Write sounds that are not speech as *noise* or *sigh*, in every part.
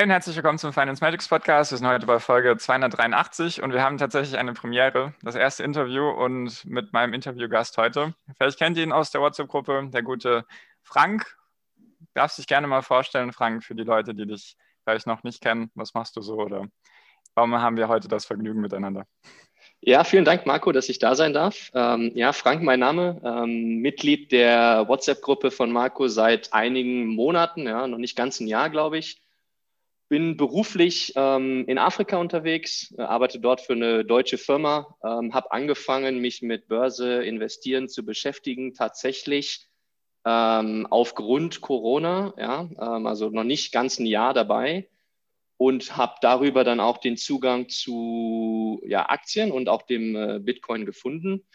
Hi und herzlich willkommen zum Finance Magics Podcast. Wir sind heute bei Folge 283 und wir haben tatsächlich eine Premiere, das erste Interview und mit meinem Interviewgast heute. Vielleicht kennt ihr ihn aus der WhatsApp-Gruppe, der gute Frank. Darfst dich gerne mal vorstellen, Frank, für die Leute, die dich vielleicht noch nicht kennen. Was machst du so oder warum haben wir heute das Vergnügen miteinander? Ja, vielen Dank, Marco, dass ich da sein darf. Ähm, ja, Frank, mein Name, ähm, Mitglied der WhatsApp-Gruppe von Marco seit einigen Monaten, ja, noch nicht ganz ein Jahr, glaube ich bin beruflich ähm, in Afrika unterwegs, äh, arbeite dort für eine deutsche Firma, ähm, habe angefangen, mich mit Börse investieren zu beschäftigen, tatsächlich ähm, aufgrund Corona, ja, ähm, also noch nicht ganz ein Jahr dabei und habe darüber dann auch den Zugang zu ja, Aktien und auch dem äh, Bitcoin gefunden,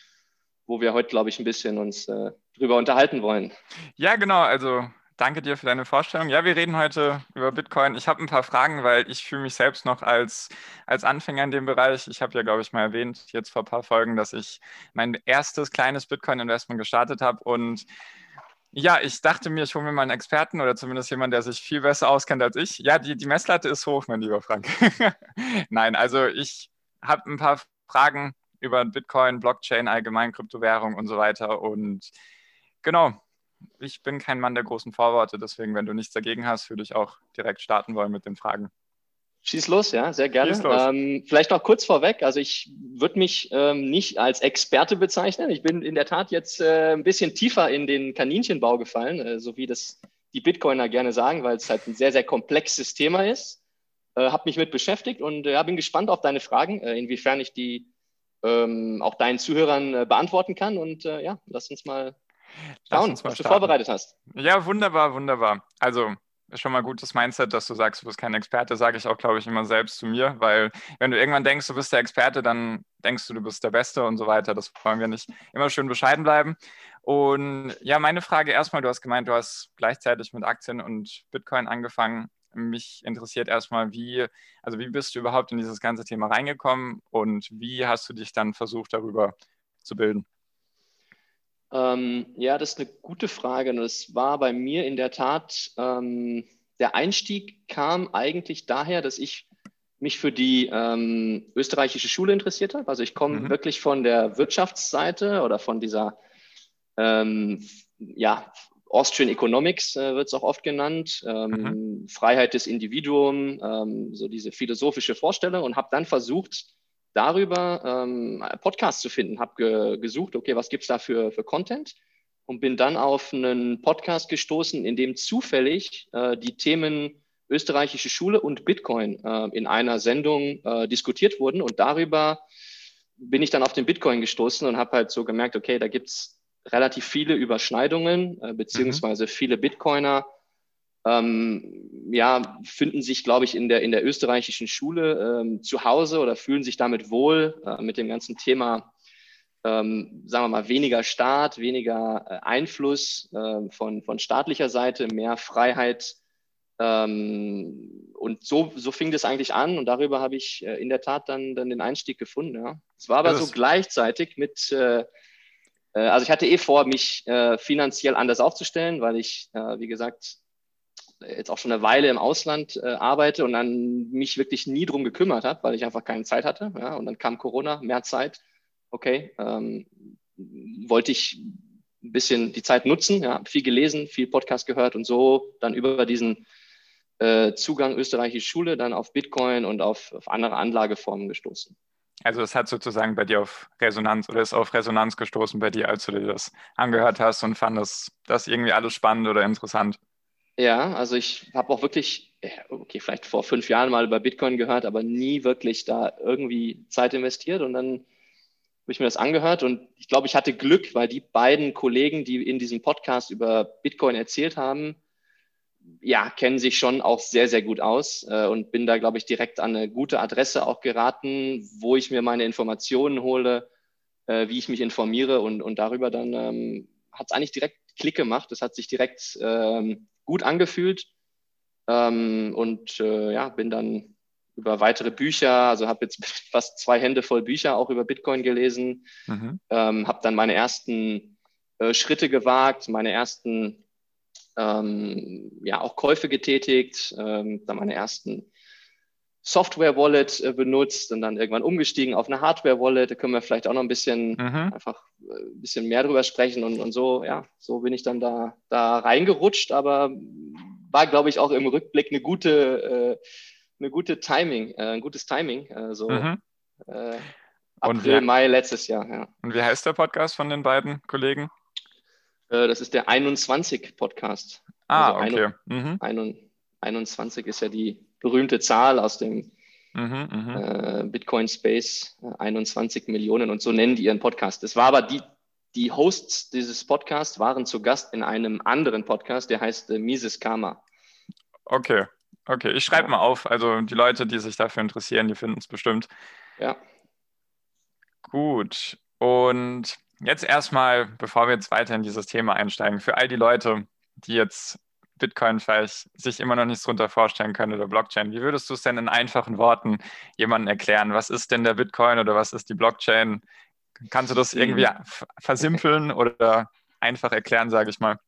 wo wir heute, glaube ich, ein bisschen uns äh, drüber unterhalten wollen. Ja, genau. Also Danke dir für deine Vorstellung. Ja, wir reden heute über Bitcoin. Ich habe ein paar Fragen, weil ich fühle mich selbst noch als, als Anfänger in dem Bereich. Ich habe ja, glaube ich, mal erwähnt, jetzt vor ein paar Folgen, dass ich mein erstes kleines Bitcoin-Investment gestartet habe. Und ja, ich dachte mir, ich hole mir mal einen Experten oder zumindest jemanden, der sich viel besser auskennt als ich. Ja, die, die Messlatte ist hoch, mein lieber Frank. *laughs* Nein, also ich habe ein paar Fragen über Bitcoin, Blockchain, allgemein Kryptowährung und so weiter. Und genau, ich bin kein Mann der großen Vorworte, deswegen, wenn du nichts dagegen hast, würde ich auch direkt starten wollen mit den Fragen. Schieß los, ja, sehr gerne. Ähm, vielleicht noch kurz vorweg. Also ich würde mich ähm, nicht als Experte bezeichnen. Ich bin in der Tat jetzt äh, ein bisschen tiefer in den Kaninchenbau gefallen, äh, so wie das die Bitcoiner gerne sagen, weil es halt ein sehr, sehr komplexes Thema ist. Äh, habe mich mit beschäftigt und äh, bin gespannt auf deine Fragen, äh, inwiefern ich die ähm, auch deinen Zuhörern äh, beantworten kann. Und äh, ja, lass uns mal Schauen, was starten. du vorbereitet hast. Ja, wunderbar, wunderbar. Also ist schon mal gutes Mindset, dass du sagst, du bist kein Experte, sage ich auch, glaube ich, immer selbst zu mir, weil wenn du irgendwann denkst, du bist der Experte, dann denkst du, du bist der Beste und so weiter. Das wollen wir nicht. Immer schön bescheiden bleiben. Und ja, meine Frage erstmal, du hast gemeint, du hast gleichzeitig mit Aktien und Bitcoin angefangen. Mich interessiert erstmal, wie, also wie bist du überhaupt in dieses ganze Thema reingekommen und wie hast du dich dann versucht, darüber zu bilden? Ähm, ja, das ist eine gute Frage. Und es war bei mir in der Tat, ähm, der Einstieg kam eigentlich daher, dass ich mich für die ähm, österreichische Schule interessiert habe. Also ich komme mhm. wirklich von der Wirtschaftsseite oder von dieser, ähm, ja, Austrian Economics äh, wird es auch oft genannt, ähm, mhm. Freiheit des Individuums, ähm, so diese philosophische Vorstellung und habe dann versucht, darüber ähm, Podcasts zu finden. Habe ge gesucht, okay, was gibt's da für, für Content? Und bin dann auf einen Podcast gestoßen, in dem zufällig äh, die Themen österreichische Schule und Bitcoin äh, in einer Sendung äh, diskutiert wurden. Und darüber bin ich dann auf den Bitcoin gestoßen und habe halt so gemerkt, okay, da gibt's relativ viele Überschneidungen, äh, beziehungsweise mhm. viele Bitcoiner ähm, ja, finden sich, glaube ich, in der, in der österreichischen Schule ähm, zu Hause oder fühlen sich damit wohl äh, mit dem ganzen Thema, ähm, sagen wir mal, weniger Staat, weniger äh, Einfluss äh, von, von staatlicher Seite, mehr Freiheit. Ähm, und so, so fing das eigentlich an und darüber habe ich äh, in der Tat dann, dann den Einstieg gefunden. Ja. Es war aber so gleichzeitig mit, äh, äh, also ich hatte eh vor, mich finanziell anders aufzustellen, weil ich, wie gesagt, jetzt auch schon eine Weile im Ausland äh, arbeite und dann mich wirklich nie drum gekümmert habe, weil ich einfach keine Zeit hatte. Ja? Und dann kam Corona, mehr Zeit. Okay, ähm, wollte ich ein bisschen die Zeit nutzen, ja, viel gelesen, viel Podcast gehört und so dann über diesen äh, Zugang österreichische Schule dann auf Bitcoin und auf, auf andere Anlageformen gestoßen. Also es hat sozusagen bei dir auf Resonanz oder ist auf Resonanz gestoßen bei dir, als du dir das angehört hast und fandest das irgendwie alles spannend oder interessant. Ja, also ich habe auch wirklich, okay, vielleicht vor fünf Jahren mal über Bitcoin gehört, aber nie wirklich da irgendwie Zeit investiert. Und dann habe ich mir das angehört und ich glaube, ich hatte Glück, weil die beiden Kollegen, die in diesem Podcast über Bitcoin erzählt haben, ja, kennen sich schon auch sehr, sehr gut aus äh, und bin da, glaube ich, direkt an eine gute Adresse auch geraten, wo ich mir meine Informationen hole, äh, wie ich mich informiere und, und darüber dann ähm, hat es eigentlich direkt Klick gemacht. Es hat sich direkt ähm, gut angefühlt ähm, und äh, ja, bin dann über weitere Bücher, also habe jetzt *laughs* fast zwei Hände voll Bücher auch über Bitcoin gelesen, mhm. ähm, habe dann meine ersten äh, Schritte gewagt, meine ersten ähm, ja auch Käufe getätigt, ähm, dann meine ersten Software-Wallet äh, benutzt und dann irgendwann umgestiegen auf eine Hardware-Wallet. Da können wir vielleicht auch noch ein bisschen mhm. einfach äh, ein bisschen mehr drüber sprechen und, und so, ja, so bin ich dann da, da reingerutscht, aber war, glaube ich, auch im Rückblick eine gute, äh, eine gute Timing, äh, ein gutes Timing. Äh, so mhm. Äh, April, wie, Mai letztes Jahr, ja. Und wie heißt der Podcast von den beiden Kollegen? das ist der 21 Podcast. Ah, also okay. Mhm. 21 ist ja die berühmte Zahl aus dem mhm, mhm. äh, Bitcoin Space, 21 äh, Millionen und so nennen die ihren Podcast. Das war aber die, die Hosts dieses Podcasts waren zu Gast in einem anderen Podcast, der heißt äh, Mises Karma. Okay, okay. Ich schreibe ja. mal auf. Also die Leute, die sich dafür interessieren, die finden es bestimmt. Ja. Gut. Und jetzt erstmal, bevor wir jetzt weiter in dieses Thema einsteigen, für all die Leute, die jetzt Bitcoin vielleicht sich immer noch nichts drunter vorstellen können oder Blockchain. Wie würdest du es denn in einfachen Worten jemandem erklären? Was ist denn der Bitcoin oder was ist die Blockchain? Kannst du das irgendwie mhm. versimpeln oder einfach erklären, sage ich mal?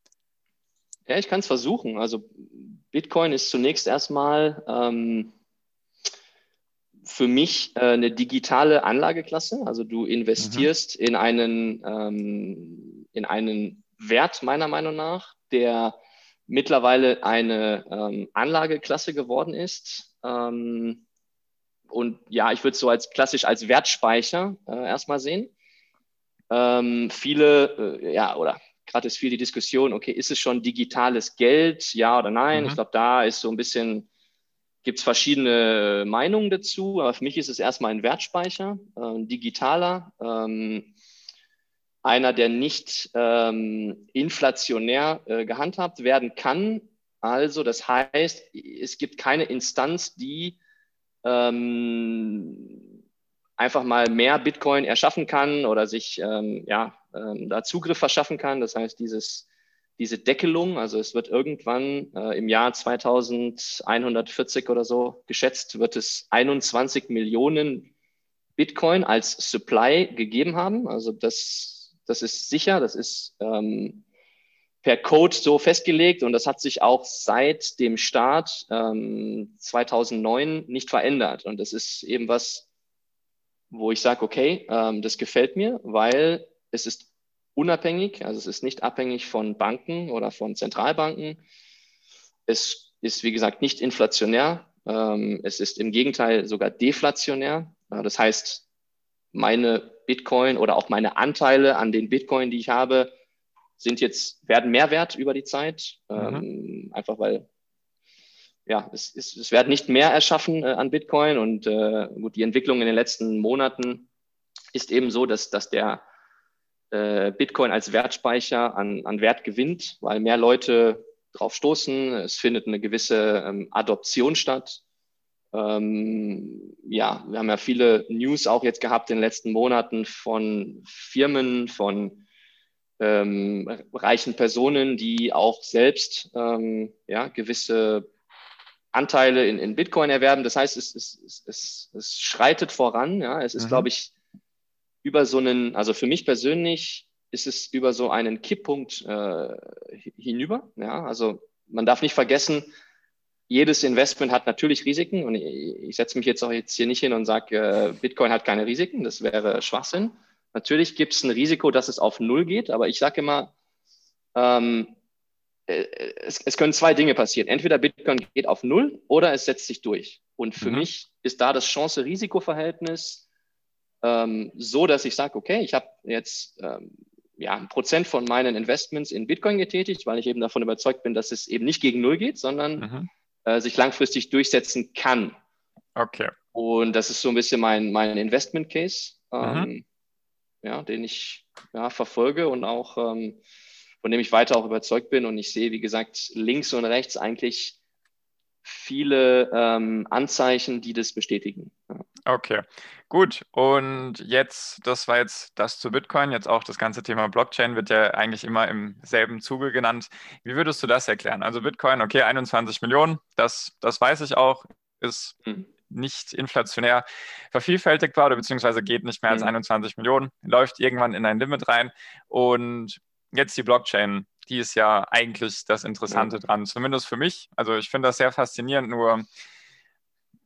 Ja, ich kann es versuchen. Also Bitcoin ist zunächst erstmal ähm, für mich äh, eine digitale Anlageklasse. Also du investierst mhm. in einen ähm, in einen Wert meiner Meinung nach, der mittlerweile eine ähm, Anlageklasse geworden ist. Ähm, und ja, ich würde es so als klassisch als Wertspeicher äh, erstmal sehen. Ähm, viele, äh, ja, oder gerade ist viel die Diskussion, okay, ist es schon digitales Geld, ja oder nein? Mhm. Ich glaube, da ist so ein bisschen, gibt es verschiedene Meinungen dazu, aber für mich ist es erstmal ein Wertspeicher, äh, ein digitaler. Ähm, einer, der nicht ähm, inflationär äh, gehandhabt werden kann. Also das heißt, es gibt keine Instanz, die ähm, einfach mal mehr Bitcoin erschaffen kann oder sich ähm, ja, ähm, da Zugriff verschaffen kann. Das heißt, dieses, diese Deckelung, also es wird irgendwann äh, im Jahr 2140 oder so geschätzt, wird es 21 Millionen Bitcoin als Supply gegeben haben. Also das das ist sicher, das ist ähm, per Code so festgelegt und das hat sich auch seit dem Start ähm, 2009 nicht verändert. Und das ist eben was, wo ich sage, okay, ähm, das gefällt mir, weil es ist unabhängig, also es ist nicht abhängig von Banken oder von Zentralbanken. Es ist, wie gesagt, nicht inflationär. Ähm, es ist im Gegenteil sogar deflationär. Das heißt, meine Bitcoin oder auch meine Anteile an den Bitcoin, die ich habe, sind jetzt, werden mehr wert über die Zeit. Mhm. Ähm, einfach weil, ja, es, es, es werden nicht mehr erschaffen äh, an Bitcoin und äh, gut, die Entwicklung in den letzten Monaten ist eben so, dass, dass der äh, Bitcoin als Wertspeicher an, an Wert gewinnt, weil mehr Leute drauf stoßen. Es findet eine gewisse ähm, Adoption statt. Ähm, ja, wir haben ja viele News auch jetzt gehabt in den letzten Monaten von Firmen, von ähm, reichen Personen, die auch selbst ähm, ja, gewisse Anteile in, in Bitcoin erwerben. Das heißt, es, es, es, es schreitet voran. Ja. Es ist, mhm. glaube ich, über so einen, also für mich persönlich ist es über so einen Kipppunkt äh, hinüber. Ja. Also man darf nicht vergessen, jedes Investment hat natürlich Risiken und ich, setze mich jetzt auch jetzt hier nicht hin und sage, äh, Bitcoin hat keine Risiken, das wäre Schwachsinn. Natürlich gibt es ein Risiko, dass es auf Null geht, aber ich sage immer, ähm, äh, es, es, können zwei Dinge passieren. Entweder Bitcoin geht auf Null oder es setzt sich durch. Und für mhm. mich ist da das Chance-Risiko-Verhältnis ähm, so, dass ich sage, okay, ich habe jetzt ähm, ja, ein Prozent von meinen Investments in Bitcoin getätigt, weil ich eben davon überzeugt bin, dass es eben nicht gegen Null geht, sondern mhm äh, sich langfristig durchsetzen kann. Okay. Und das ist so ein bisschen mein, mein Investment Case, ähm, mhm. ja, den ich ja, verfolge und auch ähm, von von dem ich weiter auch überzeugt bin. Und ich sehe, wie gesagt, links und rechts eigentlich viele ähm, Anzeichen, die das bestätigen. Ja. Okay, gut. Und jetzt, das war jetzt das zu Bitcoin. Jetzt auch das ganze Thema Blockchain wird ja eigentlich immer im selben Zuge genannt. Wie würdest du das erklären? Also Bitcoin, okay, 21 Millionen, das, das weiß ich auch, ist hm. nicht inflationär vervielfältigbar oder beziehungsweise geht nicht mehr als hm. 21 Millionen, läuft irgendwann in ein Limit rein. Und jetzt die Blockchain die ist ja eigentlich das Interessante dran, zumindest für mich. Also ich finde das sehr faszinierend, nur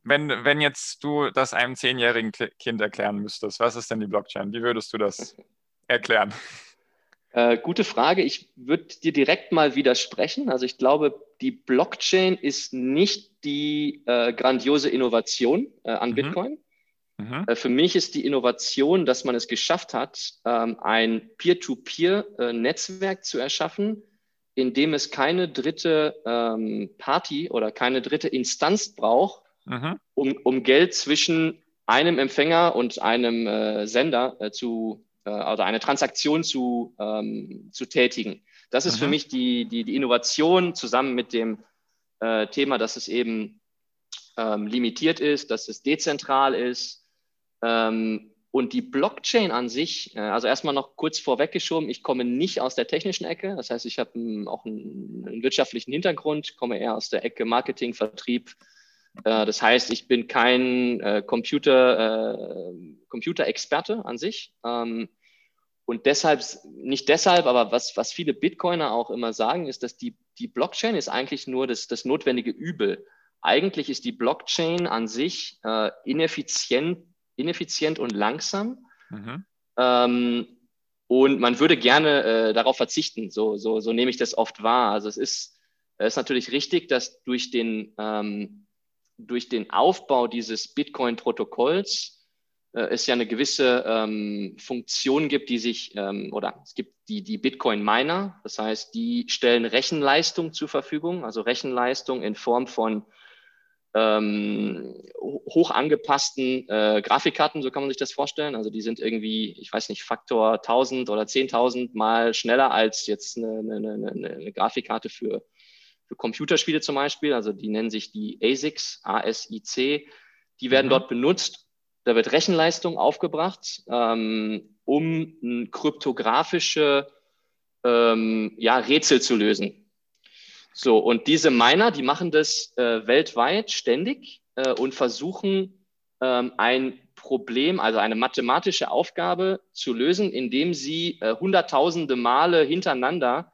wenn, wenn jetzt du das einem zehnjährigen Kind erklären müsstest, was ist denn die Blockchain? Wie würdest du das *laughs* erklären? Äh, gute Frage. Ich würde dir direkt mal widersprechen. Also ich glaube, die Blockchain ist nicht die äh, grandiose Innovation äh, an mhm. Bitcoin. Mhm. Äh, für mich ist die Innovation, dass man es geschafft hat, ähm, ein Peer-to-Peer-Netzwerk äh, zu erschaffen, in dem es keine dritte ähm, Party oder keine dritte Instanz braucht, mhm. um, um Geld zwischen einem Empfänger und einem äh, Sender äh, zu, äh, oder eine Transaktion zu, ähm, zu tätigen. Das ist mhm. für mich die, die, die Innovation zusammen mit dem äh, Thema, dass es eben ähm, limitiert ist, dass es dezentral ist, ähm, und die Blockchain an sich, äh, also erstmal noch kurz vorweggeschoben, ich komme nicht aus der technischen Ecke. Das heißt, ich habe auch einen, einen, wirtschaftlichen Hintergrund, komme eher aus der Ecke Marketing, Vertrieb. Äh, das heißt, ich bin kein äh, Computer, äh, Computerexperte an sich. Ähm, und deshalb, nicht deshalb, aber was, was viele Bitcoiner auch immer sagen, ist, dass die, die Blockchain ist eigentlich nur das, das notwendige Übel. Eigentlich ist die Blockchain an sich äh, ineffizient ineffizient und langsam. Mhm. Ähm, und man würde gerne äh, darauf verzichten. So, so, so nehme ich das oft wahr. Also es ist, es ist natürlich richtig, dass durch den, ähm, durch den Aufbau dieses Bitcoin-Protokolls äh, es ja eine gewisse ähm, Funktion gibt, die sich, ähm, oder es gibt die, die Bitcoin-Miner, das heißt, die stellen Rechenleistung zur Verfügung, also Rechenleistung in Form von ähm, hoch angepassten äh, Grafikkarten, so kann man sich das vorstellen. Also die sind irgendwie, ich weiß nicht, Faktor 1000 oder 10.000 mal schneller als jetzt eine, eine, eine, eine Grafikkarte für, für Computerspiele zum Beispiel. Also die nennen sich die ASICs, ASIC. Die werden mhm. dort benutzt. Da wird Rechenleistung aufgebracht, ähm, um kryptografische ähm, ja, Rätsel zu lösen. So, und diese Miner, die machen das äh, weltweit ständig äh, und versuchen ähm, ein Problem, also eine mathematische Aufgabe zu lösen, indem sie äh, hunderttausende Male hintereinander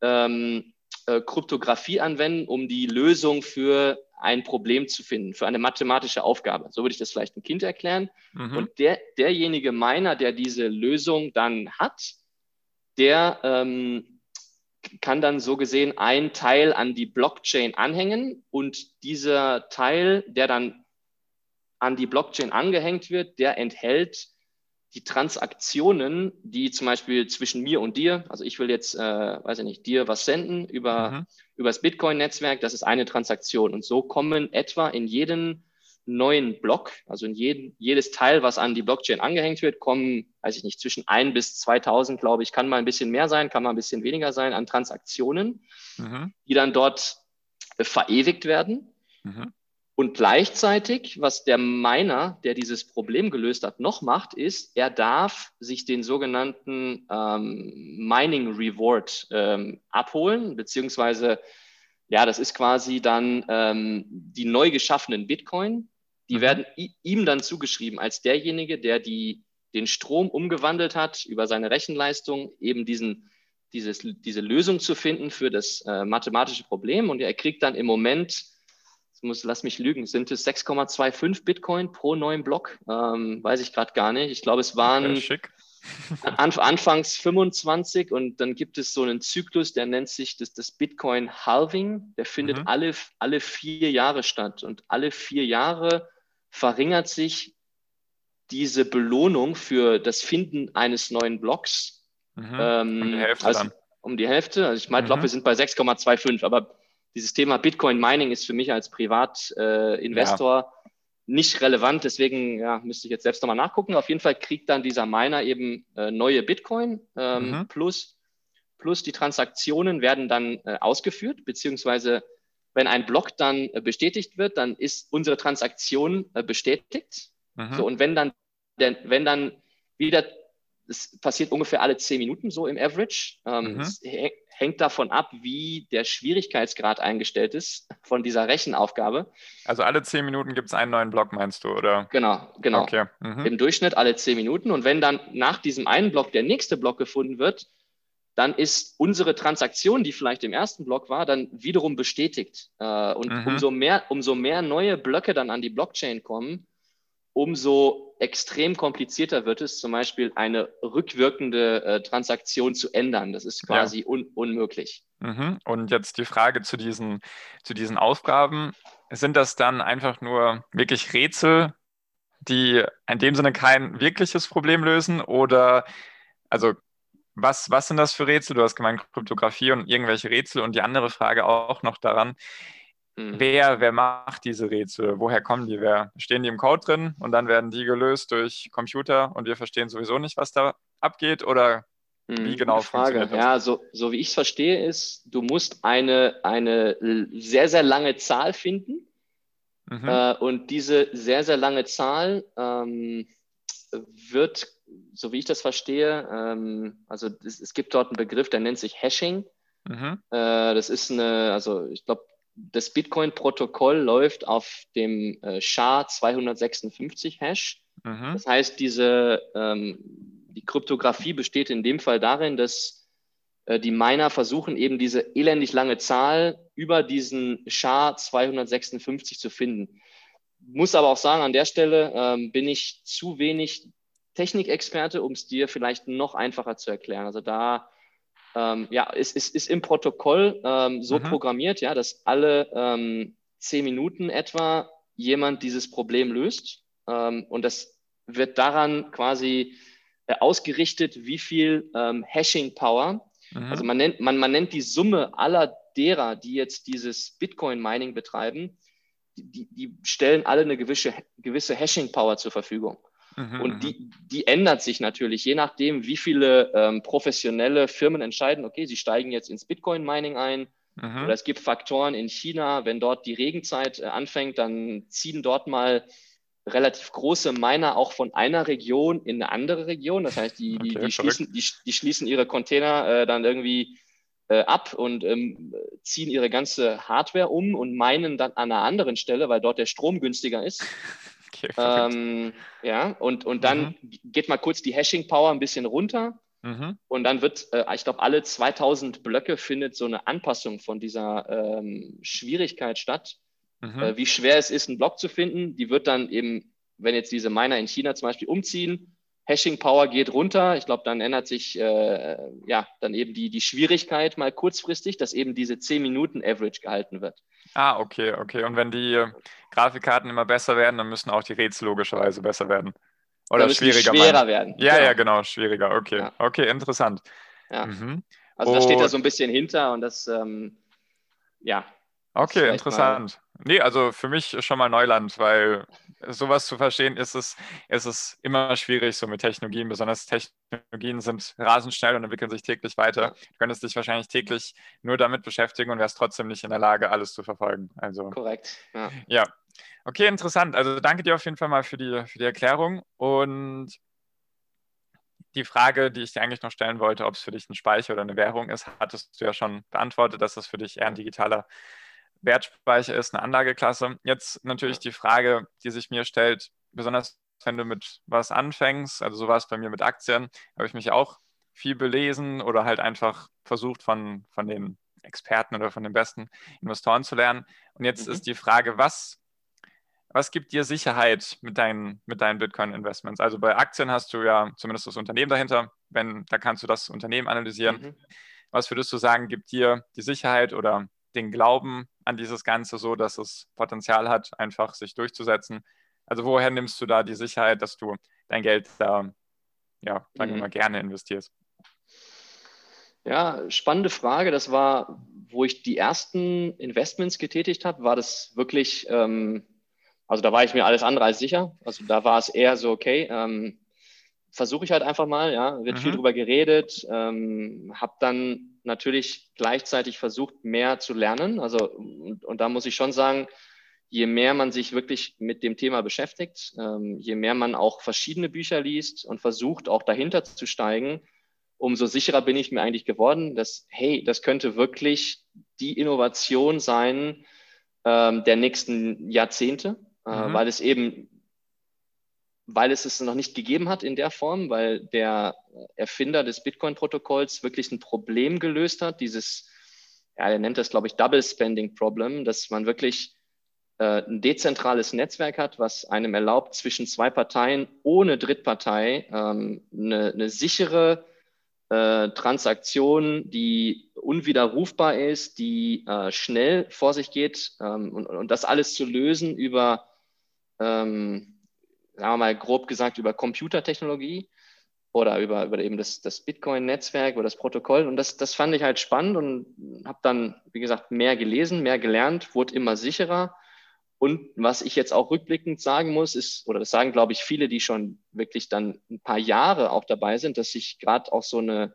ähm, äh, Kryptographie anwenden, um die Lösung für ein Problem zu finden, für eine mathematische Aufgabe. So würde ich das vielleicht ein Kind erklären. Mhm. Und der, derjenige Miner, der diese Lösung dann hat, der ähm, kann dann so gesehen ein Teil an die Blockchain anhängen und dieser Teil, der dann an die Blockchain angehängt wird, der enthält die Transaktionen, die zum Beispiel zwischen mir und dir, also ich will jetzt, äh, weiß ich nicht, dir was senden über, mhm. über das Bitcoin-Netzwerk, das ist eine Transaktion. Und so kommen etwa in jeden neuen Block, also in jeden, jedes Teil, was an die Blockchain angehängt wird, kommen, weiß ich nicht, zwischen ein bis 2000, glaube ich, kann mal ein bisschen mehr sein, kann mal ein bisschen weniger sein an Transaktionen, mhm. die dann dort verewigt werden. Mhm. Und gleichzeitig, was der Miner, der dieses Problem gelöst hat, noch macht, ist, er darf sich den sogenannten ähm, Mining Reward ähm, abholen, beziehungsweise ja, das ist quasi dann ähm, die neu geschaffenen Bitcoin, die mhm. werden ihm dann zugeschrieben als derjenige, der die, den Strom umgewandelt hat über seine Rechenleistung, eben diesen, dieses, diese Lösung zu finden für das äh, mathematische Problem. Und er kriegt dann im Moment, muss, lass mich lügen, sind es 6,25 Bitcoin pro neuen Block? Ähm, weiß ich gerade gar nicht. Ich glaube, es waren schick. *laughs* an, anfangs 25 und dann gibt es so einen Zyklus, der nennt sich das, das Bitcoin Halving. Der findet mhm. alle, alle vier Jahre statt. Und alle vier Jahre verringert sich diese Belohnung für das Finden eines neuen Blocks mhm. ähm, um die Hälfte. Also, um die Hälfte. Also ich meine, mhm. glaube, wir sind bei 6,25, aber dieses Thema Bitcoin Mining ist für mich als Privatinvestor äh, ja. nicht relevant. Deswegen ja, müsste ich jetzt selbst nochmal nachgucken. Auf jeden Fall kriegt dann dieser Miner eben äh, neue Bitcoin ähm, mhm. plus plus die Transaktionen werden dann äh, ausgeführt, beziehungsweise wenn ein Block dann äh, bestätigt wird, dann ist unsere Transaktion äh, bestätigt. Mhm. So, und wenn dann, der, wenn dann wieder, es passiert ungefähr alle zehn Minuten so im Average, ähm, mhm. es hängt davon ab, wie der Schwierigkeitsgrad eingestellt ist von dieser Rechenaufgabe. Also alle zehn Minuten gibt es einen neuen Block, meinst du, oder? Genau, genau. Okay. Mhm. Im Durchschnitt alle zehn Minuten. Und wenn dann nach diesem einen Block der nächste Block gefunden wird, dann ist unsere Transaktion, die vielleicht im ersten Block war, dann wiederum bestätigt. Äh, und mhm. umso, mehr, umso mehr neue Blöcke dann an die Blockchain kommen, umso extrem komplizierter wird es, zum Beispiel eine rückwirkende äh, Transaktion zu ändern. Das ist quasi ja. un unmöglich. Mhm. Und jetzt die Frage zu diesen, zu diesen Aufgaben. Sind das dann einfach nur wirklich Rätsel, die in dem Sinne kein wirkliches Problem lösen? Oder also was, was sind das für Rätsel? Du hast gemeint Kryptographie und irgendwelche Rätsel. Und die andere Frage auch noch daran, mhm. wer, wer macht diese Rätsel? Woher kommen die? Wer, stehen die im Code drin und dann werden die gelöst durch Computer und wir verstehen sowieso nicht, was da abgeht? Oder mhm, wie genau Frage. Das? Ja, so, so wie ich es verstehe, ist, du musst eine, eine sehr, sehr lange Zahl finden. Mhm. Äh, und diese sehr, sehr lange Zahl ähm, wird so wie ich das verstehe, ähm, also es, es, gibt dort einen Begriff, der nennt sich Hashing. Mhm. Äh, das ist eine, also ich glaube, das Bitcoin-Protokoll läuft auf dem äh, SHA-256-Hash. Mhm. Das heißt, diese, ähm, die Kryptographie besteht in dem Fall darin, dass äh, die Miner versuchen, eben diese elendig lange Zahl über diesen SHA-256 zu finden. Muss aber auch sagen, an der Stelle ähm, bin ich zu wenig Technikexperte, um es dir vielleicht noch einfacher zu erklären. Also da ähm, ja, es, es ist im Protokoll ähm, so mhm. programmiert, ja, dass alle ähm, zehn Minuten etwa jemand dieses Problem löst. Ähm, und das wird daran quasi äh, ausgerichtet, wie viel ähm, Hashing Power, mhm. also man nennt, man, man nennt die Summe aller derer, die jetzt dieses Bitcoin-Mining betreiben, die, die stellen alle eine gewisse, gewisse Hashing Power zur Verfügung. Mhm, und mhm. die, die ändert sich natürlich, je nachdem, wie viele ähm, professionelle Firmen entscheiden, okay, sie steigen jetzt ins Bitcoin-Mining ein. Mhm. Oder es gibt Faktoren in China, wenn dort die Regenzeit äh, anfängt, dann ziehen dort mal relativ große Miner auch von einer Region in eine andere Region. Das heißt, die, okay, die, schließen, die, die, schließen ihre Container äh, dann irgendwie äh, ab und ähm, ziehen ihre ganze Hardware um und meinen dann an einer anderen Stelle, weil dort der Strom günstiger ist. *laughs* *laughs* Okay, ähm, ja, und, und dann mhm. geht mal kurz die Hashing-Power ein bisschen runter. Mhm. Und dann wird, äh, ich glaube, alle 2000 Blöcke findet so eine Anpassung von dieser ähm, Schwierigkeit statt. Mhm. Äh, wie schwer es ist, einen Block zu finden. Die wird dann eben, wenn jetzt diese Miner in China zum Beispiel umziehen, Hashing Power geht runter. Ich glaube, dann ändert sich äh, ja dann eben die, die Schwierigkeit mal kurzfristig, dass eben diese 10 Minuten Average gehalten wird. Ah, okay, okay. Und wenn die Grafikkarten immer besser werden, dann müssen auch die Rätsel logischerweise besser werden. Oder schwieriger schwerer mein. werden. Ja, genau. ja, genau, schwieriger. Okay, ja. okay, interessant. Ja. Mhm. Also da steht da so ein bisschen hinter und das, ähm, ja. Okay, interessant. Nee, also für mich schon mal Neuland, weil sowas zu verstehen, ist es, ist es immer schwierig, so mit Technologien. Besonders Technologien sind rasend schnell und entwickeln sich täglich weiter. Du könntest dich wahrscheinlich täglich nur damit beschäftigen und wärst trotzdem nicht in der Lage, alles zu verfolgen. Also, Korrekt. Ja. ja. Okay, interessant. Also danke dir auf jeden Fall mal für die, für die Erklärung. Und die Frage, die ich dir eigentlich noch stellen wollte, ob es für dich ein Speicher oder eine Währung ist, hattest du ja schon beantwortet, dass das für dich eher ein digitaler Wertspeicher ist, eine Anlageklasse. Jetzt natürlich die Frage, die sich mir stellt, besonders wenn du mit was anfängst, also so war es bei mir mit Aktien, habe ich mich auch viel belesen oder halt einfach versucht von, von den Experten oder von den besten Investoren zu lernen. Und jetzt mhm. ist die Frage, was, was gibt dir Sicherheit mit deinen, mit deinen Bitcoin-Investments? Also bei Aktien hast du ja zumindest das Unternehmen dahinter, wenn, da kannst du das Unternehmen analysieren. Mhm. Was würdest du sagen, gibt dir die Sicherheit oder den Glauben an dieses Ganze so, dass es Potenzial hat, einfach sich durchzusetzen. Also woher nimmst du da die Sicherheit, dass du dein Geld da, ja, sagen wir mhm. mal, gerne investierst? Ja, spannende Frage. Das war, wo ich die ersten Investments getätigt habe, war das wirklich, ähm, also da war ich mir alles andere als sicher. Also da war es eher so, okay, ähm, versuche ich halt einfach mal, ja, wird mhm. viel drüber geredet, ähm, habe dann natürlich gleichzeitig versucht, mehr zu lernen. Also, und, und, da muss ich schon sagen, je mehr man sich wirklich mit dem Thema beschäftigt, ähm, je mehr man auch verschiedene Bücher liest und versucht, auch dahinter zu steigen, umso sicherer bin ich mir eigentlich geworden, dass, hey, das könnte wirklich die Innovation sein ähm, der nächsten Jahrzehnte, äh, mhm. weil es eben weil es es noch nicht gegeben hat in der Form, weil der Erfinder des Bitcoin-Protokolls wirklich ein Problem gelöst hat, dieses, ja, er nennt das, glaube ich, Double Spending Problem, dass man wirklich äh, ein dezentrales Netzwerk hat, was einem erlaubt, zwischen zwei Parteien ohne Drittpartei ähm, eine, eine sichere äh, Transaktion, die unwiderrufbar ist, die äh, schnell vor sich geht ähm, und, und das alles zu lösen über ähm, sagen wir mal grob gesagt, über Computertechnologie oder über, über eben das, das Bitcoin-Netzwerk oder das Protokoll. Und das, das fand ich halt spannend und habe dann, wie gesagt, mehr gelesen, mehr gelernt, wurde immer sicherer. Und was ich jetzt auch rückblickend sagen muss, ist, oder das sagen, glaube ich, viele, die schon wirklich dann ein paar Jahre auch dabei sind, dass sich gerade auch so eine,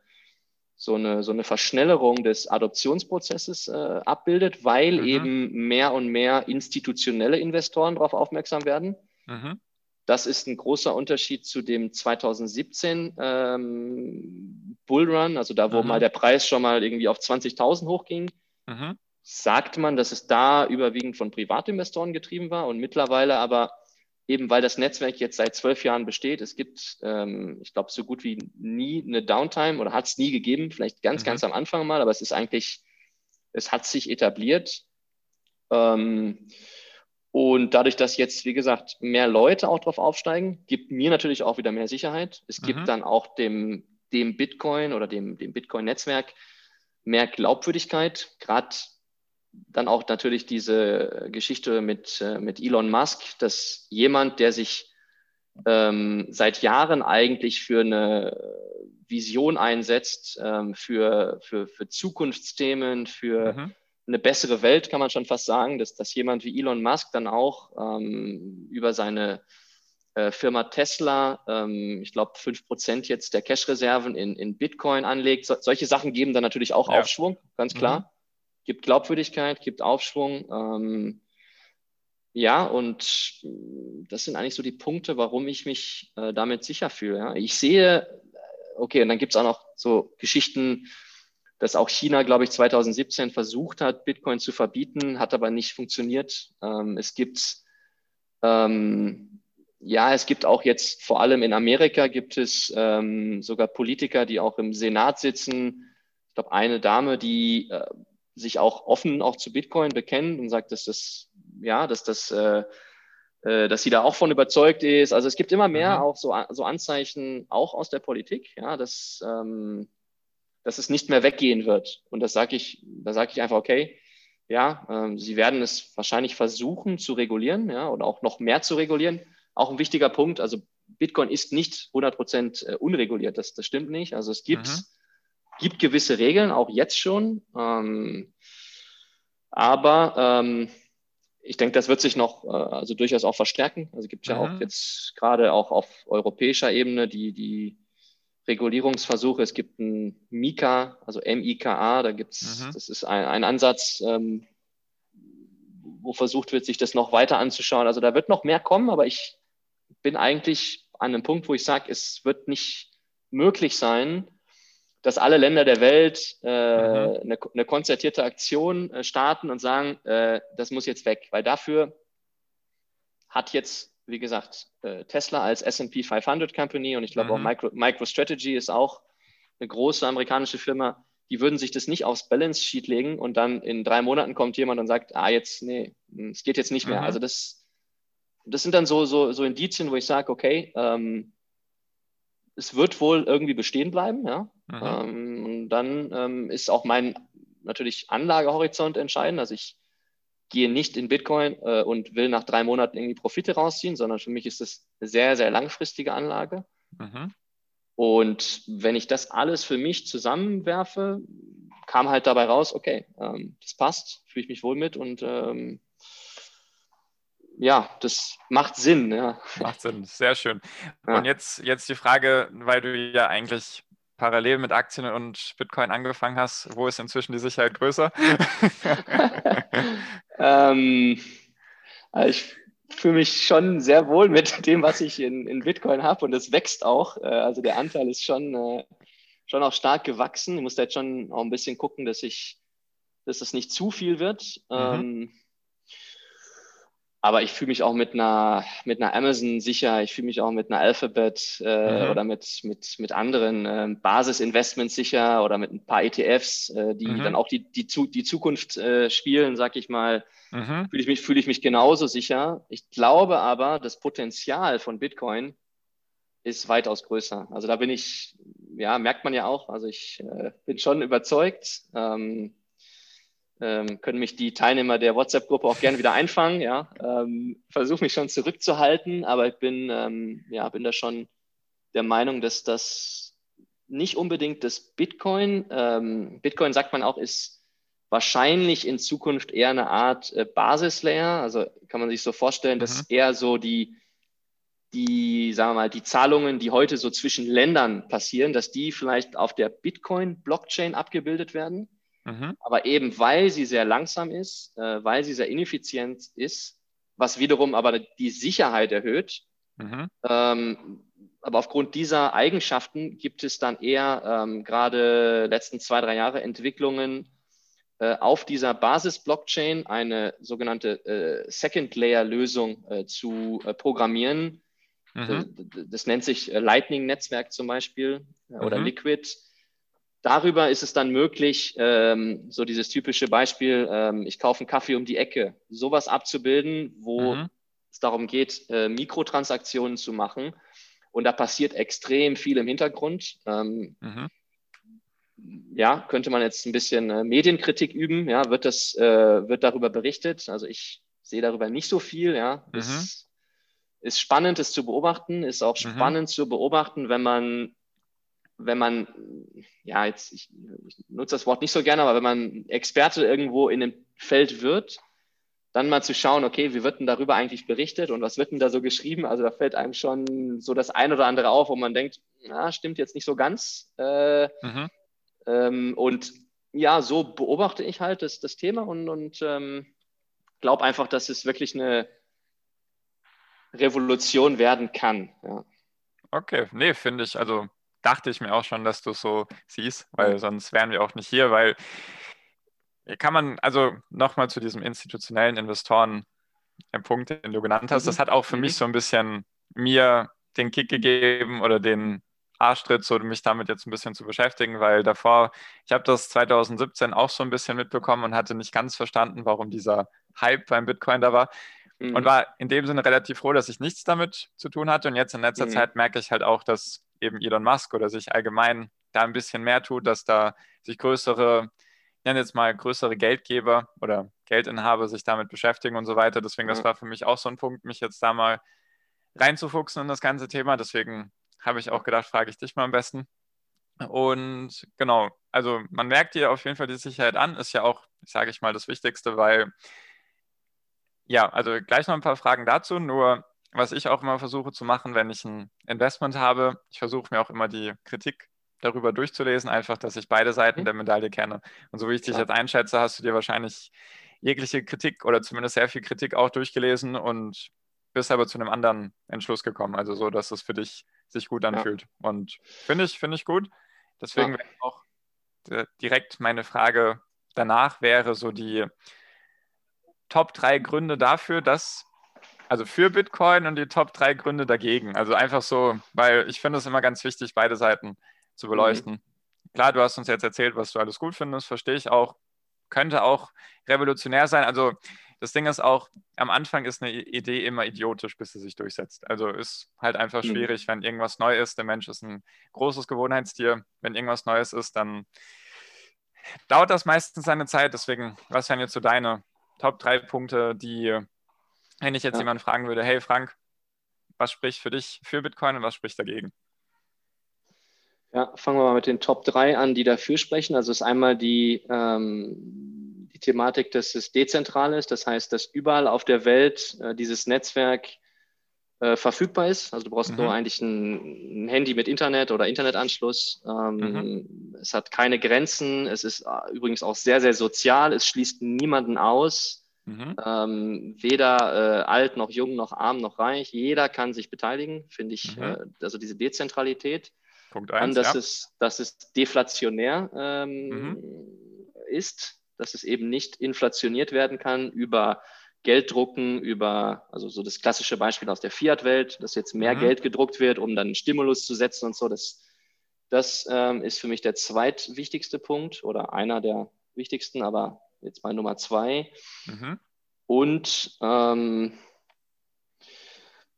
so eine, so eine Verschnellerung des Adoptionsprozesses äh, abbildet, weil mhm. eben mehr und mehr institutionelle Investoren darauf aufmerksam werden. Mhm. Das ist ein großer Unterschied zu dem 2017 ähm, Bullrun, also da, wo mhm. mal der Preis schon mal irgendwie auf 20.000 hochging. Mhm. Sagt man, dass es da überwiegend von Privatinvestoren getrieben war und mittlerweile aber eben, weil das Netzwerk jetzt seit zwölf Jahren besteht, es gibt, ähm, ich glaube, so gut wie nie eine Downtime oder hat es nie gegeben, vielleicht ganz, mhm. ganz am Anfang mal, aber es ist eigentlich, es hat sich etabliert. Ähm, und dadurch, dass jetzt, wie gesagt, mehr Leute auch drauf aufsteigen, gibt mir natürlich auch wieder mehr Sicherheit. Es gibt mhm. dann auch dem, dem Bitcoin oder dem, dem Bitcoin-Netzwerk mehr Glaubwürdigkeit. Gerade dann auch natürlich diese Geschichte mit, äh, mit Elon Musk, dass jemand, der sich ähm, seit Jahren eigentlich für eine Vision einsetzt, ähm, für, für, für Zukunftsthemen, für mhm eine bessere Welt, kann man schon fast sagen, dass, dass jemand wie Elon Musk dann auch ähm, über seine äh, Firma Tesla, ähm, ich glaube, 5% jetzt der Cash-Reserven in, in Bitcoin anlegt. So, solche Sachen geben dann natürlich auch ja. Aufschwung, ganz klar. Mhm. Gibt Glaubwürdigkeit, gibt Aufschwung. Ähm, ja, und das sind eigentlich so die Punkte, warum ich mich äh, damit sicher fühle. Ja. Ich sehe, okay, und dann gibt es auch noch so Geschichten, dass auch China, glaube ich, 2017 versucht hat, Bitcoin zu verbieten, hat aber nicht funktioniert. Ähm, es gibt, ähm, ja, es gibt auch jetzt, vor allem in Amerika, gibt es ähm, sogar Politiker, die auch im Senat sitzen. Ich glaube, eine Dame, die äh, sich auch offen auch zu Bitcoin bekennt und sagt, dass das, ja, dass das, äh, äh, dass sie da auch von überzeugt ist. Also es gibt immer mehr mhm. auch so, so Anzeichen, auch aus der Politik, ja, dass, ähm, dass es nicht mehr weggehen wird. Und das sage ich, da sage ich einfach, okay, ja, ähm, sie werden es wahrscheinlich versuchen zu regulieren, ja, oder auch noch mehr zu regulieren. Auch ein wichtiger Punkt, also Bitcoin ist nicht 100 Prozent äh, unreguliert, das, das stimmt nicht. Also es gibt, mhm. gibt gewisse Regeln, auch jetzt schon. Ähm, aber ähm, ich denke, das wird sich noch äh, also durchaus auch verstärken. Also gibt ja mhm. auch jetzt gerade auch auf europäischer Ebene die, die Regulierungsversuche. Es gibt ein MIKA, also M-I-K-A, da gibt es, mhm. das ist ein, ein Ansatz, ähm, wo versucht wird, sich das noch weiter anzuschauen. Also da wird noch mehr kommen, aber ich bin eigentlich an einem Punkt, wo ich sage, es wird nicht möglich sein, dass alle Länder der Welt äh, mhm. eine, eine, konzertierte Aktion äh, starten und sagen, äh, das muss jetzt weg, weil dafür hat jetzt wie gesagt, äh, Tesla als SP 500 Company und ich glaube mhm. auch Micro, MicroStrategy ist auch eine große amerikanische Firma. Die würden sich das nicht aufs Balance Sheet legen und dann in drei Monaten kommt jemand und sagt, ah, jetzt, nee, hm, es geht jetzt nicht mehr. Mhm. Also das, das sind dann so, so, so Indizien, wo ich sage, okay, ähm, es wird wohl irgendwie bestehen bleiben, ja. Mhm. Ähm, und dann ähm, ist auch mein natürlich Anlagehorizont entscheidend. Also ich gehe nicht in Bitcoin äh, und will nach drei Monaten irgendwie Profite rausziehen, sondern für mich ist das eine sehr, sehr langfristige Anlage. Mhm. Und wenn ich das alles für mich zusammenwerfe, kam halt dabei raus, okay, ähm, das passt, fühle ich mich wohl mit und ähm, ja, das macht Sinn. Ja. Macht Sinn, sehr schön. Ja. Und jetzt, jetzt die Frage, weil du ja eigentlich parallel mit Aktien und Bitcoin angefangen hast, wo ist inzwischen die Sicherheit größer? *laughs* ähm, also ich fühle mich schon sehr wohl mit dem, was ich in, in Bitcoin habe und es wächst auch. Äh, also der Anteil ist schon, äh, schon auch stark gewachsen. Ich muss da jetzt schon auch ein bisschen gucken, dass ich, dass das nicht zu viel wird. Mhm. Ähm, aber ich fühle mich auch mit einer, mit einer Amazon sicher, ich fühle mich auch mit einer Alphabet äh, mhm. oder mit, mit, mit anderen äh, Basisinvestments sicher oder mit ein paar ETFs, äh, die mhm. dann auch die, die, die Zukunft äh, spielen, sag ich mal, mhm. fühle ich, mich, fühl ich mich genauso sicher. Ich glaube aber, das Potenzial von Bitcoin ist weitaus größer. Also da bin ich, ja, merkt man ja auch, also ich äh, bin schon überzeugt. Ähm, ähm, können mich die Teilnehmer der WhatsApp-Gruppe auch gerne wieder einfangen. Ja, ähm, versuche mich schon zurückzuhalten, aber ich bin, ähm, ja, bin da schon der Meinung, dass das nicht unbedingt das Bitcoin, ähm, Bitcoin sagt man auch, ist wahrscheinlich in Zukunft eher eine Art äh, Basislayer. Also kann man sich so vorstellen, mhm. dass eher so die, die, sagen wir mal, die Zahlungen, die heute so zwischen Ländern passieren, dass die vielleicht auf der Bitcoin-Blockchain abgebildet werden. Mhm. Aber eben weil sie sehr langsam ist, äh, weil sie sehr ineffizient ist, was wiederum aber die Sicherheit erhöht. Mhm. Ähm, aber aufgrund dieser Eigenschaften gibt es dann eher ähm, gerade letzten zwei, drei Jahre Entwicklungen äh, auf dieser Basis-Blockchain eine sogenannte äh, Second-Layer-Lösung äh, zu äh, programmieren. Mhm. Das, das, nennt sich äh, Lightning-Netzwerk zum Beispiel oder mhm. Liquid Darüber ist es dann möglich, ähm, so dieses typische Beispiel, ähm, ich kaufe einen Kaffee um die Ecke, sowas abzubilden, wo mhm. es darum geht, äh, Mikrotransaktionen zu machen. Und da passiert extrem viel im Hintergrund. Ähm, mhm. Ja, könnte man jetzt ein bisschen äh, Medienkritik üben. Ja, wird das, äh, wird darüber berichtet? Also ich sehe darüber nicht so viel. Ja, mhm. ist, ist spannend, es zu beobachten. Ist auch mhm. spannend zu beobachten, wenn man wenn man, ja, jetzt, ich, ich, nutze das Wort nicht so gerne, aber wenn man Experte irgendwo in dem Feld wird, dann mal zu schauen, okay, wie wird denn darüber eigentlich berichtet und was wird denn da so geschrieben? Also da fällt einem schon so das ein oder andere auf, wo man denkt, na, stimmt jetzt nicht so ganz. Äh, mhm. ähm, und ja, so beobachte ich halt das, das Thema und, und ähm, glaube einfach, dass es wirklich eine Revolution werden kann. Ja. Okay, nee, finde ich, also dachte ich mir auch schon, dass du so siehst, weil sonst wären wir auch nicht hier, weil kann man, also nochmal zu diesem institutionellen Investoren, der Punkt, den du genannt hast, mhm. das hat auch für mhm. mich so ein bisschen mir den Kick gegeben oder den Arschtritt, so mich damit jetzt ein bisschen zu beschäftigen, weil davor, ich habe das 2017 auch so ein bisschen mitbekommen und hatte nicht ganz verstanden, warum dieser Hype beim Bitcoin da war. Mhm. Und war in dem Sinne relativ froh, dass ich nichts damit zu tun hatte. Und jetzt in letzter mhm. Zeit merke ich halt auch, dass eben Elon Musk oder sich allgemein da ein bisschen mehr tut, dass da sich größere, ich nenne jetzt mal größere Geldgeber oder Geldinhaber sich damit beschäftigen und so weiter. Deswegen, das war für mich auch so ein Punkt, mich jetzt da mal reinzufuchsen in das ganze Thema. Deswegen habe ich auch gedacht, frage ich dich mal am besten. Und genau, also man merkt dir auf jeden Fall die Sicherheit an, ist ja auch, sage ich mal, das Wichtigste, weil ja, also gleich noch ein paar Fragen dazu, nur was ich auch immer versuche zu machen, wenn ich ein Investment habe, ich versuche mir auch immer die Kritik darüber durchzulesen, einfach, dass ich beide Seiten mhm. der Medaille kenne. Und so wie ich dich ja. jetzt einschätze, hast du dir wahrscheinlich jegliche Kritik oder zumindest sehr viel Kritik auch durchgelesen und bist aber zu einem anderen Entschluss gekommen. Also so, dass es für dich sich gut anfühlt. Ja. Und finde ich, finde ich gut. Deswegen ja. auch direkt meine Frage danach wäre so die Top drei Gründe dafür, dass also für Bitcoin und die Top drei Gründe dagegen. Also einfach so, weil ich finde es immer ganz wichtig, beide Seiten zu beleuchten. Mhm. Klar, du hast uns jetzt erzählt, was du alles gut findest, verstehe ich auch. Könnte auch revolutionär sein. Also das Ding ist auch, am Anfang ist eine Idee immer idiotisch, bis sie sich durchsetzt. Also ist halt einfach mhm. schwierig, wenn irgendwas neu ist. Der Mensch ist ein großes Gewohnheitstier. Wenn irgendwas Neues ist, dann dauert das meistens seine Zeit. Deswegen, was wären jetzt so deine Top drei Punkte, die wenn ich jetzt ja. jemanden fragen würde, hey Frank, was spricht für dich für Bitcoin und was spricht dagegen? Ja, fangen wir mal mit den Top 3 an, die dafür sprechen. Also ist einmal die, ähm, die Thematik, dass es dezentral ist. Das heißt, dass überall auf der Welt äh, dieses Netzwerk äh, verfügbar ist. Also du brauchst mhm. nur eigentlich ein, ein, Handy mit Internet oder Internetanschluss. Ähm, mhm. Es hat keine Grenzen. Es ist äh, übrigens auch sehr, sehr sozial. Es schließt niemanden aus. Mhm. Ähm, weder äh, alt noch jung noch arm noch reich. Jeder kann sich beteiligen, finde ich. Mhm. Äh, also diese Dezentralität. Punkt eins, Dann, dass, ja. es, dass es deflationär ähm, mhm. ist, dass es eben nicht inflationiert werden kann über Gelddrucken, über, also so das klassische Beispiel aus der Fiat-Welt, dass jetzt mehr mhm. Geld gedruckt wird, um dann einen Stimulus zu setzen und so. Das, das ähm, ist für mich der zweitwichtigste Punkt oder einer der wichtigsten, aber jetzt mal Nummer zwei. Mhm. Und ähm,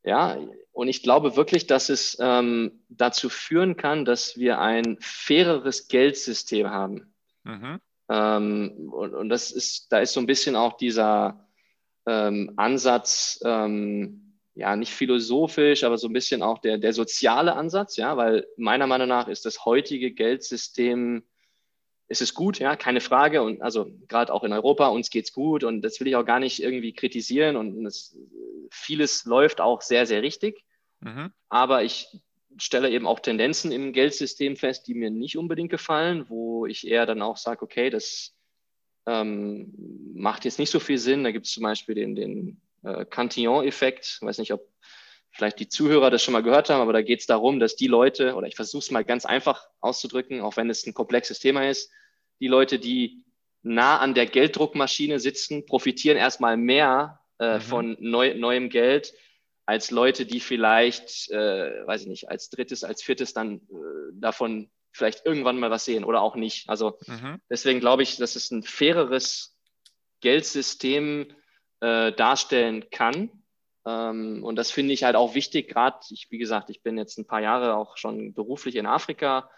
ja, und ich glaube wirklich, dass es ähm, dazu führen kann, dass wir ein faireres Geldsystem haben. Mhm. Ähm, und, und, das ist, da ist so ein bisschen auch dieser ähm, Ansatz, ähm, ja, nicht philosophisch, aber so ein bisschen auch der, der soziale Ansatz, ja, weil meiner Meinung nach ist das heutige Geldsystem es ist gut, ja, keine Frage. Und also gerade auch in Europa, uns geht's gut und das will ich auch gar nicht irgendwie kritisieren. Und es, vieles läuft auch sehr, sehr richtig. Mhm. Aber ich stelle eben auch Tendenzen im Geldsystem fest, die mir nicht unbedingt gefallen, wo ich eher dann auch sage, okay, das ähm, macht jetzt nicht so viel Sinn. Da gibt es zum Beispiel den, den äh, Cantillon-Effekt. Weiß nicht, ob vielleicht die Zuhörer das schon mal gehört haben, aber da geht es darum, dass die Leute, oder ich versuche es mal ganz einfach auszudrücken, auch wenn es ein komplexes Thema ist, die Leute, die nah an der Gelddruckmaschine sitzen, profitieren erstmal mehr äh, mhm. von neu, neuem Geld als Leute, die vielleicht, äh, weiß ich nicht, als drittes, als viertes dann äh, davon vielleicht irgendwann mal was sehen oder auch nicht. Also mhm. deswegen glaube ich, dass es ein faireres Geldsystem äh, darstellen kann und das finde ich halt auch wichtig, gerade, wie gesagt, ich bin jetzt ein paar Jahre auch schon beruflich in Afrika,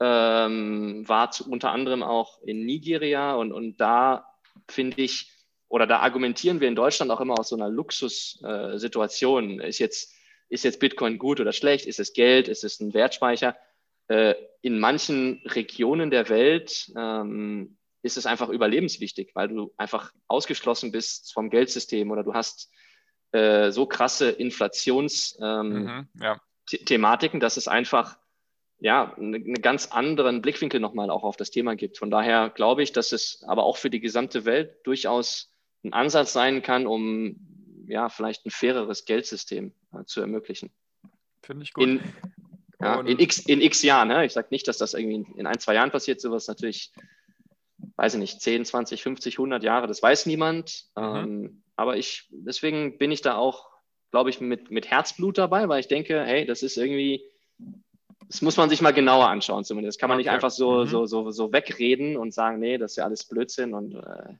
ähm, war zu, unter anderem auch in Nigeria und, und da finde ich, oder da argumentieren wir in Deutschland auch immer aus so einer Luxussituation. Äh, ist, jetzt, ist jetzt Bitcoin gut oder schlecht? Ist es Geld? Ist es ein Wertspeicher? Äh, in manchen Regionen der Welt ähm, ist es einfach überlebenswichtig, weil du einfach ausgeschlossen bist vom Geldsystem oder du hast äh, so krasse Inflationsthematiken, ähm, mhm, ja. dass es einfach ja, einen eine ganz anderen Blickwinkel nochmal auch auf das Thema gibt. Von daher glaube ich, dass es aber auch für die gesamte Welt durchaus ein Ansatz sein kann, um ja, vielleicht ein faireres Geldsystem äh, zu ermöglichen. Finde ich gut. In, ja, in, x, in x Jahren. Ne? Ich sage nicht, dass das irgendwie in, in ein, zwei Jahren passiert, sowas natürlich, weiß ich nicht, 10, 20, 50, 100 Jahre, das weiß niemand. Mhm. Ähm, aber ich, deswegen bin ich da auch, glaube ich, mit, mit Herzblut dabei, weil ich denke, hey, das ist irgendwie, das muss man sich mal genauer anschauen zumindest. Das kann man okay. nicht einfach so, mhm. so, so, so wegreden und sagen, nee, das ist ja alles Blödsinn und äh,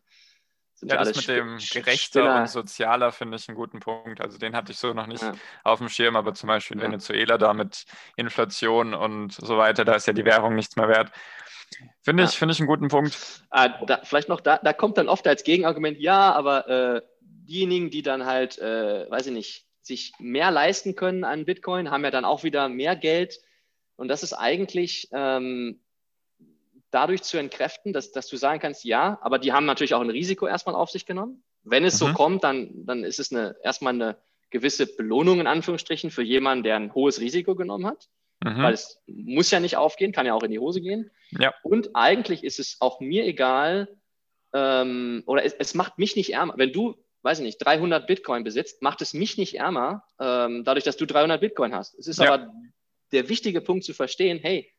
ja, das mit dem gerechter Spinner. und sozialer finde ich einen guten Punkt. Also den hatte ich so noch nicht ja. auf dem Schirm, aber zum Beispiel in ja. Venezuela da mit Inflation und so weiter, da ist ja die Währung nichts mehr wert. Finde ich, ja. finde ich einen guten Punkt. Ah, da, vielleicht noch, da, da kommt dann oft als Gegenargument, ja, aber äh, diejenigen, die dann halt, äh, weiß ich nicht, sich mehr leisten können an Bitcoin, haben ja dann auch wieder mehr Geld. Und das ist eigentlich ähm, dadurch zu entkräften, dass, dass du sagen kannst, ja, aber die haben natürlich auch ein Risiko erstmal auf sich genommen. Wenn es mhm. so kommt, dann, dann ist es eine, erstmal eine gewisse Belohnung in Anführungsstrichen für jemanden, der ein hohes Risiko genommen hat. Mhm. Weil es muss ja nicht aufgehen, kann ja auch in die Hose gehen. Ja. Und eigentlich ist es auch mir egal, ähm, oder es, es macht mich nicht ärmer. Wenn du weiß ich nicht, 300 Bitcoin besitzt, macht es mich nicht ärmer, ähm, dadurch, dass du 300 Bitcoin hast. Es ist ja. aber der wichtige Punkt zu verstehen, hey,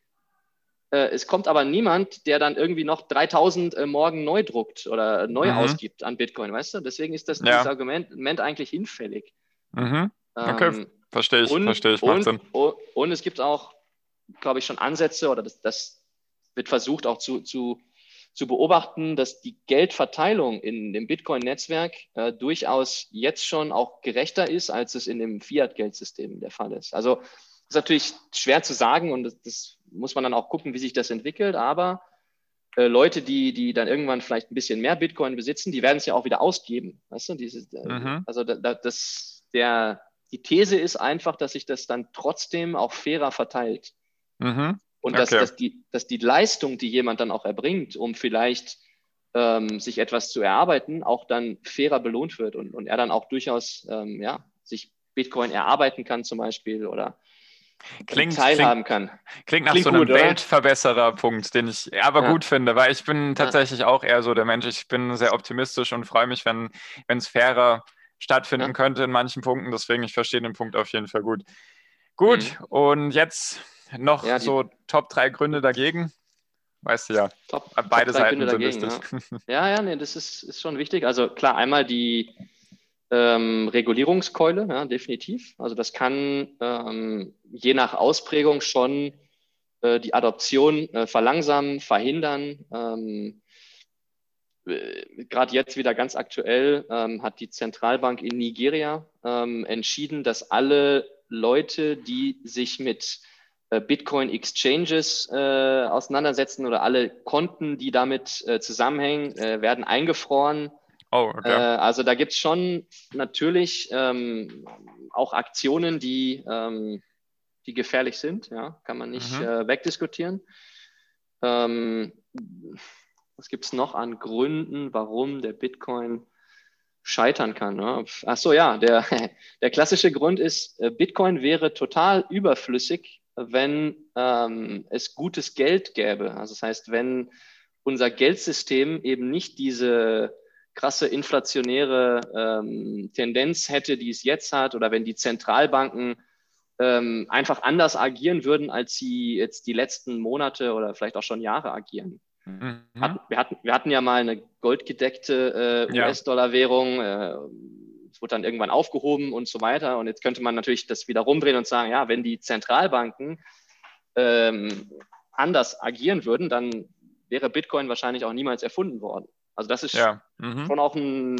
äh, es kommt aber niemand, der dann irgendwie noch 3000 äh, morgen neu druckt oder neu mhm. ausgibt an Bitcoin, weißt du? Deswegen ist das ja. Argument, Argument, eigentlich hinfällig. Mhm. Okay, ähm, verstehe ich, und, verstehe ich, macht und, Sinn. Und, und es gibt auch, glaube ich, schon Ansätze oder das, das wird versucht auch zu, zu zu beobachten, dass die Geldverteilung in dem Bitcoin-Netzwerk äh, durchaus jetzt schon auch gerechter ist, als es in dem Fiat-Geldsystem der Fall ist. Also ist natürlich schwer zu sagen und das, das, muss man dann auch gucken, wie sich das entwickelt, aber äh, Leute, die, die dann irgendwann vielleicht ein bisschen mehr Bitcoin besitzen, die werden es ja auch wieder ausgeben. Weißt du, Diese, äh, mhm. also da, da, das, der, die These ist einfach, dass sich das dann trotzdem auch fairer verteilt. Mhm. Und okay. dass, dass, die, dass die Leistung, die jemand dann auch erbringt, um vielleicht ähm, sich etwas zu erarbeiten, auch dann fairer belohnt wird und, und er dann auch durchaus ähm, ja, sich Bitcoin erarbeiten kann zum Beispiel oder klingt, teilhaben klingt, kann. Klingt nach klingt so einem Weltverbesserer-Punkt, den ich aber ja. gut finde, weil ich bin tatsächlich ja. auch eher so der Mensch. Ich bin sehr optimistisch und freue mich, wenn es fairer stattfinden ja. könnte in manchen Punkten. Deswegen, ich verstehe den Punkt auf jeden Fall gut. Gut, mhm. und jetzt noch so Top 3 Gründe dagegen. Weißt du ja, top, beide top Seiten sind dagegen, wichtig. Ja, ja, ja nee, das ist, ist schon wichtig. Also klar, einmal die ähm, Regulierungskeule, ja, definitiv. Also das kann ähm, je nach Ausprägung schon äh, die Adoption äh, verlangsamen, verhindern. Ähm, äh, Gerade jetzt wieder ganz aktuell ähm, hat die Zentralbank in Nigeria ähm, entschieden, dass alle Leute, die sich mit Bitcoin Exchanges äh, auseinandersetzen oder alle Konten, die damit äh, zusammenhängen, äh, werden eingefroren Oh, okay. Äh, also da gibt es schon natürlich ähm, auch Aktionen, die, ähm, die gefährlich sind, ja, kann man nicht mhm. äh, wegdiskutieren. Ähm, was gibt es noch an Gründen, warum der Bitcoin scheitern kann? Ne? Ach so, ja, der, *laughs* der klassische Grund ist, äh, Bitcoin wäre total überflüssig, wenn ähm, es gutes Geld gäbe. Also das heißt, wenn unser Geldsystem eben nicht diese krasse inflationäre ähm, Tendenz hätte, die es jetzt hat, oder wenn die Zentralbanken ähm, einfach anders agieren würden, als sie jetzt die letzten Monate oder vielleicht auch schon Jahre agieren. Mhm. Hat, wir, hatten, wir hatten ja mal eine goldgedeckte äh, US-Dollar-Währung. Äh, es wurde dann irgendwann aufgehoben und so weiter. Und jetzt könnte man natürlich das wieder rumdrehen und sagen, ja, wenn die Zentralbanken ähm, anders agieren würden, dann wäre Bitcoin wahrscheinlich auch niemals erfunden worden. Also das ist ja. mhm. schon auch ein,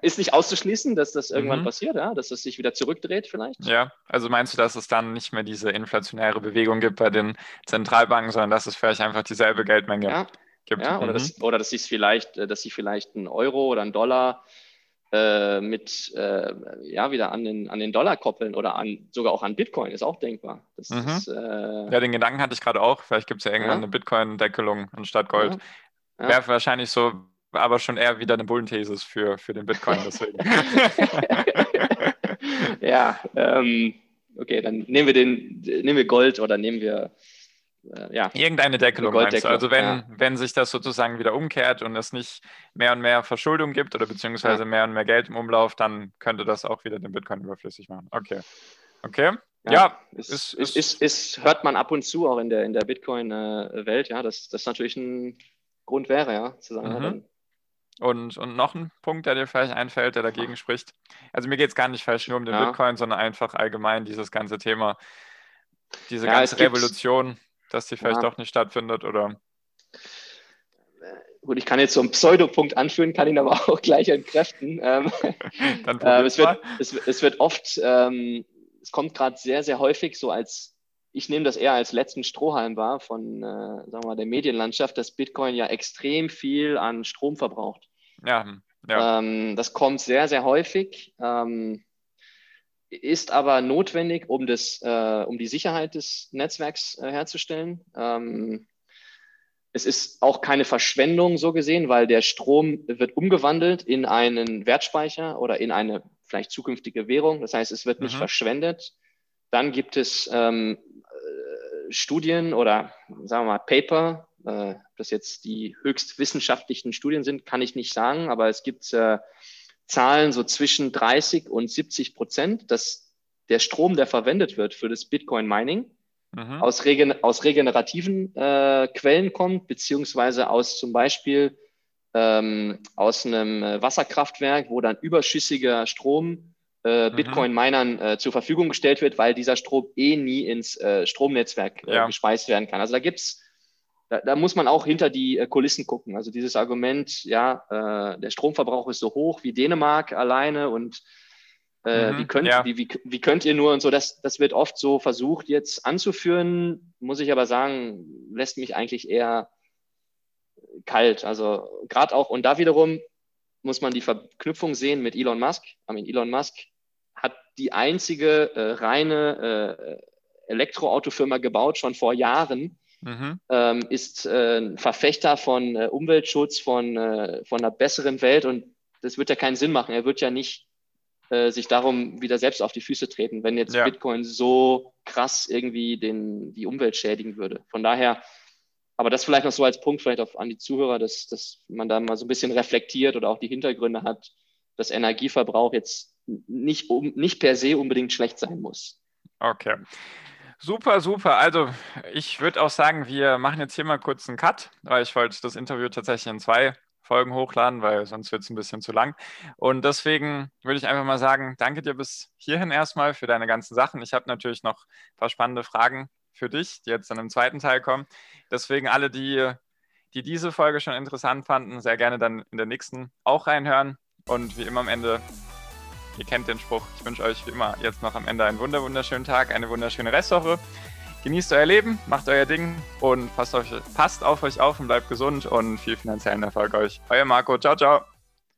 ist nicht auszuschließen, dass das irgendwann mhm. passiert, ja? dass es sich wieder zurückdreht vielleicht. Ja, also meinst du, dass es dann nicht mehr diese inflationäre Bewegung gibt bei den Zentralbanken, sondern dass es vielleicht einfach dieselbe Geldmenge ja. gibt? Ja, oder, mhm. dass, oder dass vielleicht, äh, dass sie vielleicht einen Euro oder einen Dollar äh, mit äh, ja wieder an den, an den Dollar koppeln oder an, sogar auch an Bitcoin, ist auch denkbar. Mhm. Ist, äh, ja, den Gedanken hatte ich gerade auch. Vielleicht gibt es ja irgendwann ja. eine Bitcoin-Deckelung anstatt Gold. Ja. Wäre wahrscheinlich so, aber schon eher wieder eine Bullenthesis für, für den Bitcoin. Deswegen. *laughs* ja, ähm, okay, dann nehmen wir den, nehmen wir Gold oder nehmen wir äh, ja. Irgendeine Deckelung du? Also wenn, ja. wenn sich das sozusagen wieder umkehrt und es nicht mehr und mehr Verschuldung gibt oder beziehungsweise ja. mehr und mehr Geld im Umlauf, dann könnte das auch wieder den Bitcoin überflüssig machen. Okay. Okay. Ja, ja ist, ist, ist, ist, hört man ab und zu auch in der, in der Bitcoin-Welt, äh, ja, das, das natürlich ein Grund wäre, ja, zu sagen, mhm. und, und noch ein Punkt, der dir vielleicht einfällt, der dagegen spricht. Also mir geht es gar nicht falsch nur um den ja. Bitcoin, sondern einfach allgemein dieses ganze Thema, diese ja, ganze Revolution, dass die vielleicht ja. doch nicht stattfindet oder. Gut, ich kann jetzt so einen Pseudopunkt anführen, kann ihn aber *laughs* auch gleich entkräften. Ähm, *laughs* Dann äh, es, wird, es, es, wird oft, ähm, es kommt gerade sehr, sehr häufig so als ich nehme das eher als letzten Strohhalm wahr von, äh, sagen wir mal, der Medienlandschaft, dass Bitcoin ja extrem viel an Strom verbraucht. Ja, hm, ja. Ähm, das kommt sehr, sehr häufig, ähm, ist aber notwendig, um, das, äh, um die Sicherheit des Netzwerks äh, herzustellen. Ähm, es ist auch keine Verschwendung so gesehen, weil der Strom wird umgewandelt in einen Wertspeicher oder in eine vielleicht zukünftige Währung. Das heißt, es wird nicht mhm. verschwendet. Dann gibt es ähm, Studien oder sagen wir mal Paper, äh, das jetzt die höchst wissenschaftlichen Studien sind, kann ich nicht sagen, aber es gibt äh, Zahlen so zwischen 30 und 70 Prozent, dass der Strom, der verwendet wird für das Bitcoin-Mining, mhm. aus, regen aus regenerativen äh, Quellen kommt, beziehungsweise aus zum Beispiel ähm, aus einem äh, Wasserkraftwerk, wo dann überschüssiger Strom äh, mhm. Bitcoin-Minern äh, zur Verfügung gestellt wird, weil dieser Strom eh nie ins äh, Stromnetzwerk äh, ja. gespeist werden kann. Also da gibt's, da, da muss man auch hinter die äh, Kulissen gucken. Also dieses Argument, ja, äh, der Stromverbrauch ist so hoch wie Dänemark alleine und mhm, wie, könnt, ja. wie, wie, wie könnt ihr nur und so, das, das wird oft so versucht jetzt anzuführen, muss ich aber sagen, lässt mich eigentlich eher kalt. Also gerade auch, und da wiederum muss man die Verknüpfung sehen mit Elon Musk. I mean, Elon Musk hat die einzige äh, reine äh, Elektroautofirma gebaut, schon vor Jahren, mhm. ähm, ist äh, Verfechter von äh, Umweltschutz, von, äh, von einer besseren Welt und das wird ja keinen Sinn machen. Er wird ja nicht äh, sich darum wieder selbst auf die Füße treten, wenn jetzt ja. Bitcoin so krass irgendwie den, die Umwelt schädigen würde. Von daher, aber das vielleicht noch so als Punkt vielleicht auf, an die Zuhörer, dass, dass man da mal so ein bisschen reflektiert oder auch die Hintergründe hat, dass Energieverbrauch jetzt nicht, um, nicht per se unbedingt schlecht sein muss. Okay. Super, super. Also ich würde auch sagen, wir machen jetzt hier mal kurz einen Cut, weil ich wollte das Interview tatsächlich in zwei Folgen hochladen, weil sonst wird es ein bisschen zu lang. Und deswegen würde ich einfach mal sagen, danke dir bis hierhin erstmal für deine ganzen Sachen. Ich habe natürlich noch ein paar spannende Fragen für dich, die jetzt dann im zweiten Teil kommen. Deswegen alle, die, die diese Folge schon interessant fanden, sehr gerne dann in der nächsten auch reinhören. Und wie immer am Ende, ihr kennt den Spruch, ich wünsche euch wie immer jetzt noch am Ende einen wunderschönen Tag, eine wunderschöne Restwoche. Genießt euer Leben, macht euer Ding und passt, euch, passt auf euch auf und bleibt gesund und viel finanziellen Erfolg euch. Euer Marco, ciao, ciao.